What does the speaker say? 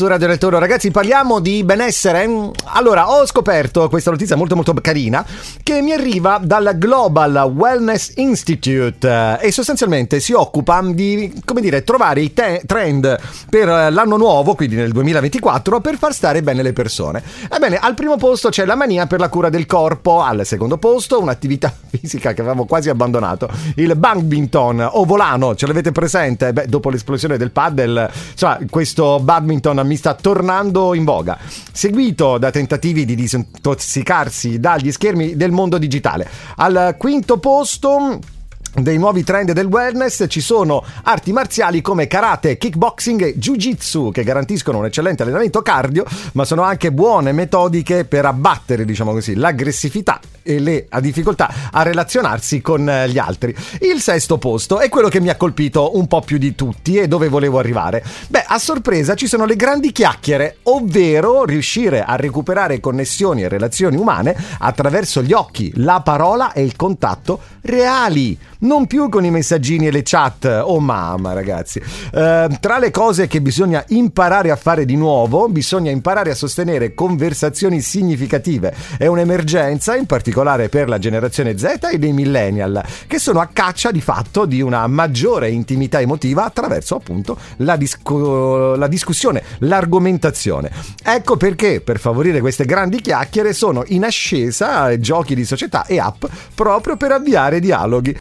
su Radio del Toro. Ragazzi, parliamo di benessere. Allora, ho scoperto questa notizia molto molto carina che mi arriva dal Global Wellness Institute eh, e sostanzialmente si occupa di, come dire, trovare i te- trend per l'anno nuovo, quindi nel 2024, per far stare bene le persone. Ebbene, al primo posto c'è la mania per la cura del corpo, al secondo posto un'attività fisica che avevamo quasi abbandonato, il badminton o volano, ce l'avete presente? Beh, dopo l'esplosione del paddle, cioè, questo badminton mi sta tornando in voga, seguito da tentativi di disintossicarsi dagli schermi del mondo digitale. Al quinto posto dei nuovi trend del wellness ci sono arti marziali come karate, kickboxing e jiu-jitsu che garantiscono un eccellente allenamento cardio, ma sono anche buone metodiche per abbattere, diciamo così, l'aggressività e le difficoltà a relazionarsi con eh, gli altri. Il sesto posto è quello che mi ha colpito un po' più di tutti e dove volevo arrivare. Beh, a sorpresa ci sono le grandi chiacchiere, ovvero riuscire a recuperare connessioni e relazioni umane attraverso gli occhi, la parola e il contatto reali non più con i messaggini e le chat. Oh mamma, ragazzi. Eh, tra le cose che bisogna imparare a fare di nuovo, bisogna imparare a sostenere conversazioni significative. È un'emergenza, in particolare per la generazione Z e dei millennial, che sono a caccia di fatto di una maggiore intimità emotiva attraverso appunto la, disco- la discussione, l'argomentazione. Ecco perché per favorire queste grandi chiacchiere sono in ascesa giochi di società e app proprio per avviare dialoghi.